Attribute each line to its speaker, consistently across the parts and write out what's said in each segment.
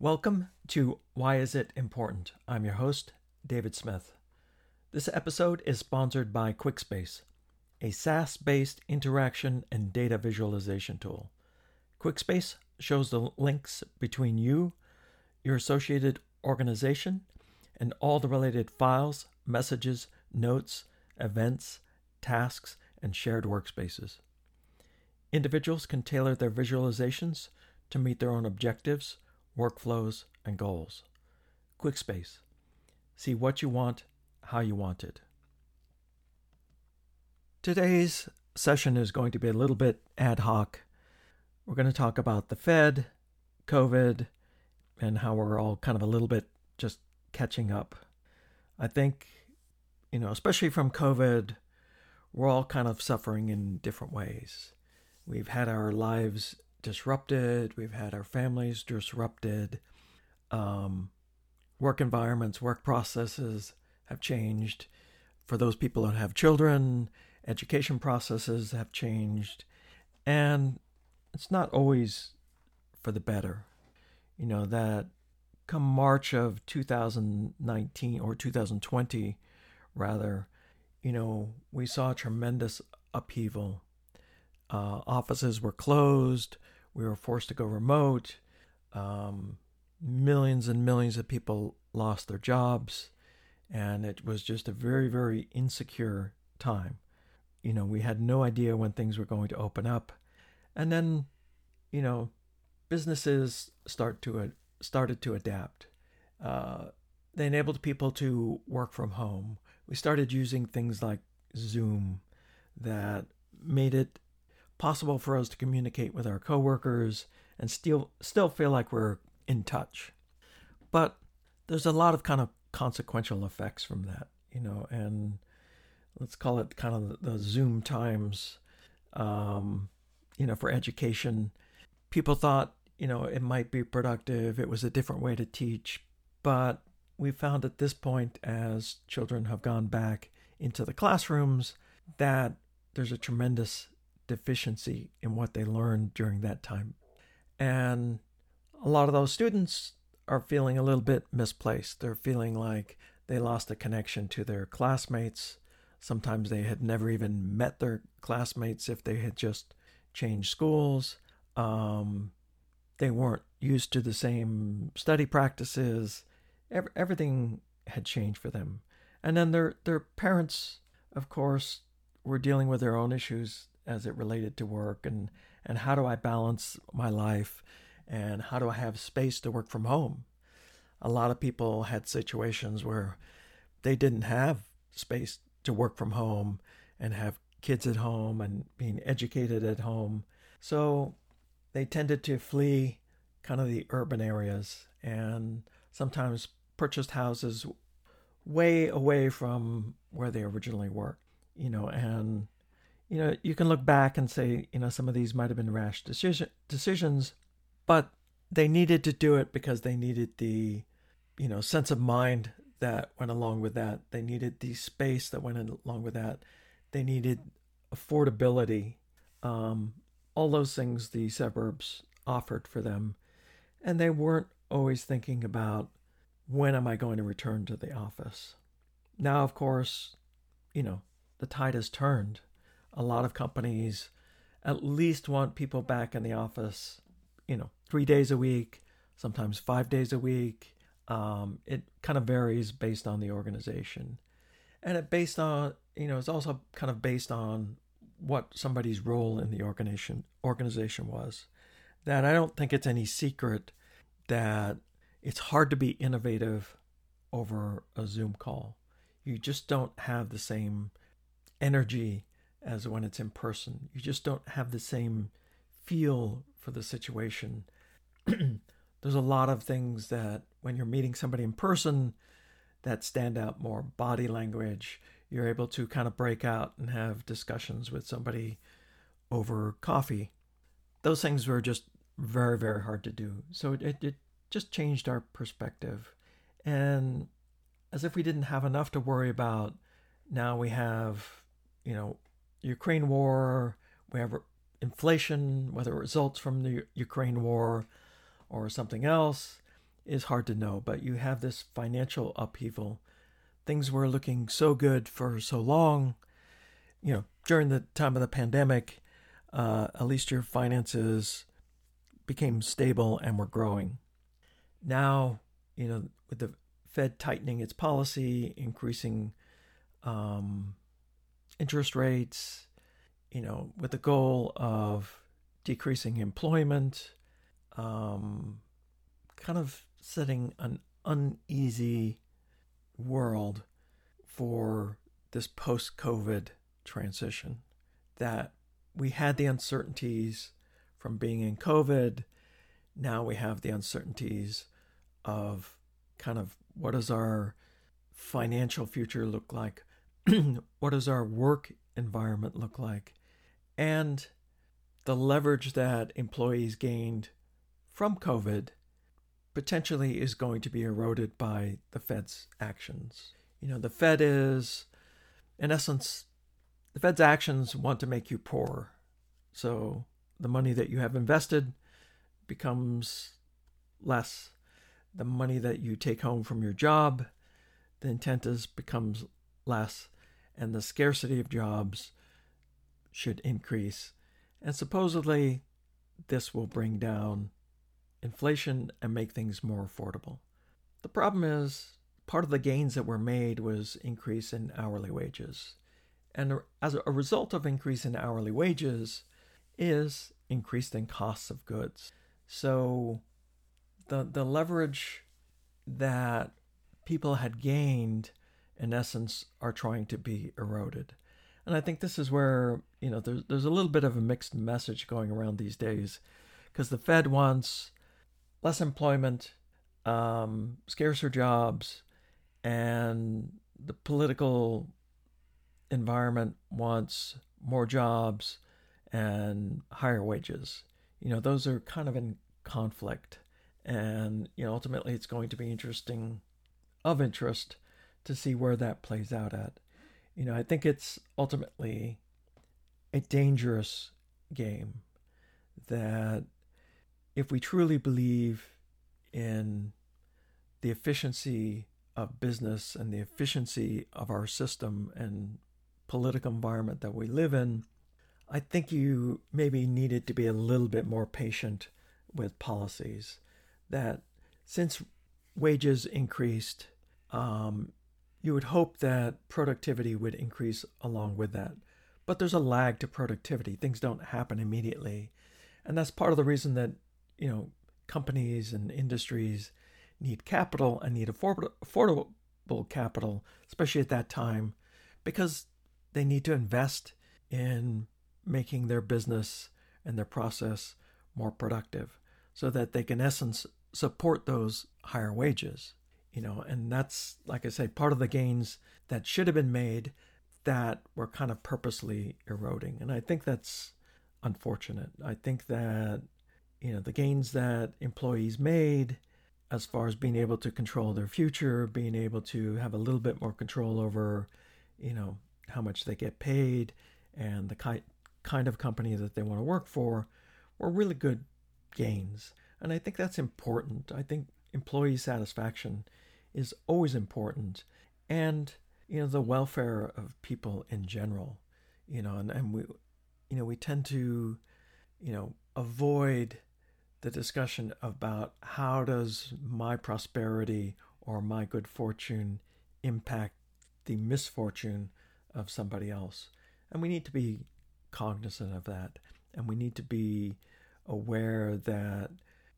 Speaker 1: Welcome to Why Is It Important? I'm your host, David Smith. This episode is sponsored by Qikspace, a SaaS based interaction and data visualization tool. Qikspace shows the links between you, your associated organization, and all the related files, messages, notes, events, tasks, and shared workspaces. Individuals can tailor their visualizations to meet their own objectives workflows, and goals. Qikspace. See what you want, how you want it. Today's session is going to be a little bit ad hoc. We're going to talk about the Fed, COVID, and how we're all kind of a little bit just catching up. I think, you know, especially from COVID, we're all kind of suffering in different ways. We've had our lives disrupted. We've had our families disrupted. Um, work environments, work processes have changed. For those people that have children, education processes have changed. And it's not always for the better. You know, that come March of 2019 or 2020, rather, you know, we saw tremendous upheaval uh, offices were closed. We were forced to go remote. Um, millions and millions of people lost their jobs. And it was just a very, very insecure time. You know, we had no idea when things were going to open up. And then, you know, businesses start to started to adapt. Uh, they enabled people to work from home. We started using things like Zoom that made it possible for us to communicate with our coworkers and still still feel like we're in touch. But there's a lot of kind of consequential effects from that, you know, and let's call it kind of the, Zoom times, um, you know, for education. People thought, you know, it might be productive. It was a different way to teach, but we found at this point, as children have gone back into the classrooms, that there's a tremendous deficiency in what they learned during that time. And a lot of those students are feeling a little bit misplaced. They're feeling like they lost a connection to their classmates. Sometimes they had never even met their classmates if they had just changed schools. Um, they weren't used to the same study practices. Every, everything had changed for them. And then their their parents, of course, were dealing with their own issues as it related to work and and how do I balance my life and how do I have space to work from home. A lot of people had situations where they didn't have space to work from home and have kids at home and being educated at home. So they tended to flee kind of the urban areas and sometimes purchased houses way away from where they originally worked, you know, and you know, you can look back and say, you know, some of these might have been rash decision, decisions, but they needed to do it because they needed the, you know, sense of mind that went along with that. They needed the space that went along with that. They needed affordability. Um, all those things the suburbs offered for them. And they weren't always thinking about when am I going to return to the office. Now, of course, you know, the tide has turned a lot of companies at least want people back in the office, you know, three days a week, sometimes five days a week. Um, it kind of varies based on the organization. And it based on, you know, it's also kind of based on what somebody's role in the organization organization was. That I don't think it's any secret that it's hard to be innovative over a Zoom call. You just don't have the same energy as when it's in person. You just don't have the same feel for the situation. There's a lot of things that when you're meeting somebody in person that stand out more body language, you're able to kind of break out and have discussions with somebody over coffee. Those things were just very, very hard to do. So it, it, just changed our perspective. And as if we didn't have enough to worry about, now we have, you know, Ukraine war, we have inflation, whether it results from the Ukraine war or something else. is hard to know, but you have this financial upheaval. Things were looking so good for so long. You know, during the time of the pandemic, uh, at least your finances became stable and were growing. Now, you know, with the Fed tightening its policy, increasing um, interest rates, you know, with the goal of decreasing employment, um, kind of setting an uneasy world for this post COVID transition. That we had the uncertainties from being in COVID. Now we have the uncertainties of kind of what does our financial future look like? what does our work environment look like? And the leverage that employees gained from COVID potentially is going to be eroded by the Fed's actions. You know, the Fed is, in essence, the Fed's actions want to make you poor. So the money that you have invested becomes less. The money that you take home from your job, the intent is becomes less, and the scarcity of jobs should increase. And supposedly, this will bring down inflation and make things more affordable. The problem is part of the gains that were made was increase in hourly wages. And as a result of increase in hourly wages is increased in costs of goods. So the the leverage that people had gained in essence are trying to be eroded. And I think this is where, you know, there's there's a little bit of a mixed message going around these days because the Fed wants less employment, um, scarcer jobs, and the political environment wants more jobs and higher wages. You know, those are kind of in conflict. And, you know, ultimately it's going to be interesting, of interest, to see where that plays out at. You know, I think it's ultimately a dangerous game that if we truly believe in the efficiency of business and the efficiency of our system and political environment that we live in, I think you maybe needed to be a little bit more patient with policies. That since wages increased, um, you would hope that productivity would increase along with that. But there's a lag to productivity. Things don't happen immediately. And that's part of the reason that you know, companies and industries need capital and need affordable, capital, especially at that time, because they need to invest in making their business and their process more productive so that they can, in essence, support those higher wages. You know, and that's, like I say, part of the gains that should have been made that were kind of purposely eroding. And I think that's unfortunate. I think that you know the gains that employees made as far as being able to control their future being able to have a little bit more control over you know how much they get paid and the ki- kind of company that they want to work for were really good gains and i think that's important i think employee satisfaction is always important and you know the welfare of people in general you know and, and we you know we tend to you know avoid the discussion about how does my prosperity or my good fortune impact the misfortune of somebody else. And we need to be cognizant of that. And we need to be aware that,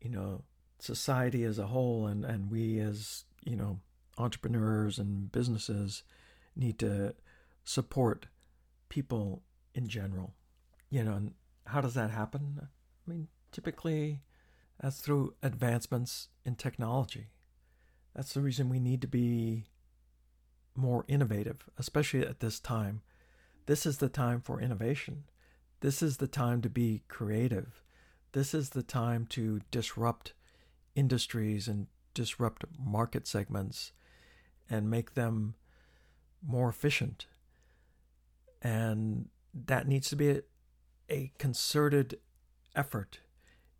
Speaker 1: you know, society as a whole and, and we as, you know, entrepreneurs and businesses need to support people in general. You know, and how does that happen? I mean, typically that's through advancements in technology. That's the reason we need to be more innovative, especially at this time. This is the time for innovation. This is the time to be creative. This is the time to disrupt industries and disrupt market segments and make them more efficient. And that needs to be a, a concerted effort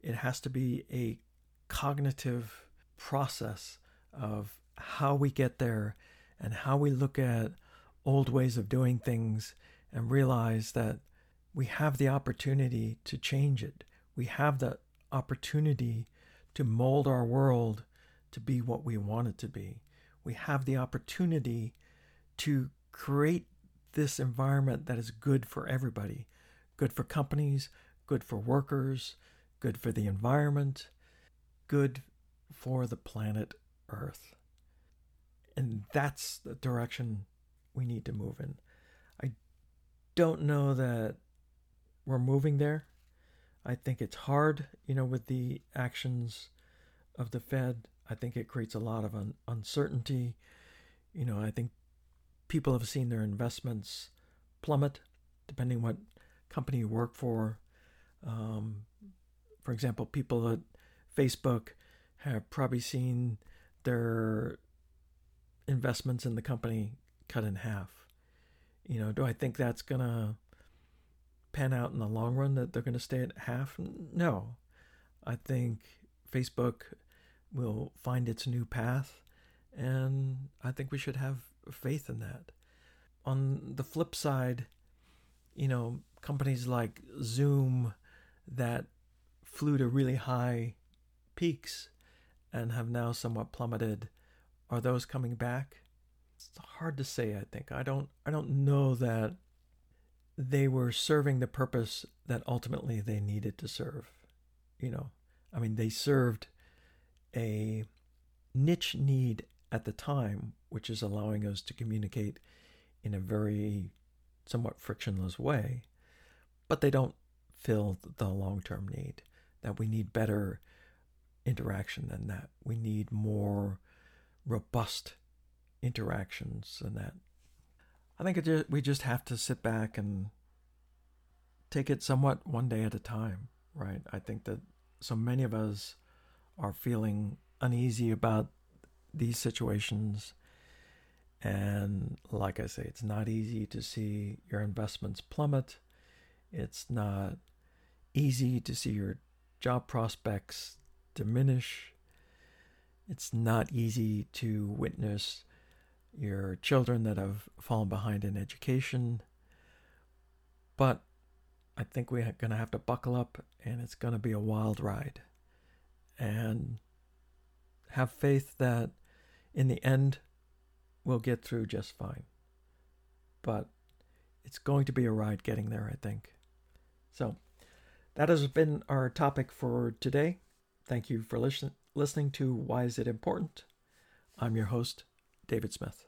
Speaker 1: it has to be a cognitive process of how we get there and how we look at old ways of doing things and realize that we have the opportunity to change it. We have the opportunity to mold our world to be what we want it to be. We have the opportunity to create this environment that is good for everybody good for companies, good for workers, good for the environment, good for the planet Earth. And that's the direction we need to move in. I don't know that we're moving there. I think it's hard, you know, with the actions of the Fed. I think it creates a lot of un- uncertainty. You know, I think people have seen their investments plummet, depending what company you work for. Um, for example, people at Facebook have probably seen their investments in the company cut in half. You know, do I think that's to pan out in the long run that they're going to stay at half? No. I think Facebook will find its new path, and I think we should have faith in that. On the flip side, you know, companies like Zoom that flew to really high peaks and have now somewhat plummeted, are those coming back? It's hard to say, I think. I don't I don't know that they were serving the purpose that ultimately they needed to serve. You know, I mean, they served a niche need at the time, which is allowing us to communicate in a very somewhat frictionless way, but they don't fill the long term need. That we need better interaction than that. We need more robust interactions than that. I think just, we just have to sit back and take it somewhat one day at a time, right? I think that so many of us are feeling uneasy about these situations. And like I say, it's not easy to see your investments plummet. It's not easy to see your job prospects diminish. It's not easy to witness your children that have fallen behind in education. But I think we're going to have to buckle up and it's going to be a wild ride. And have faith that in the end we'll get through just fine. But it's going to be a ride getting there, I think. So that has been our topic for today. Thank you for listen- listening to Why Is It Important? I'm your host, David Smith.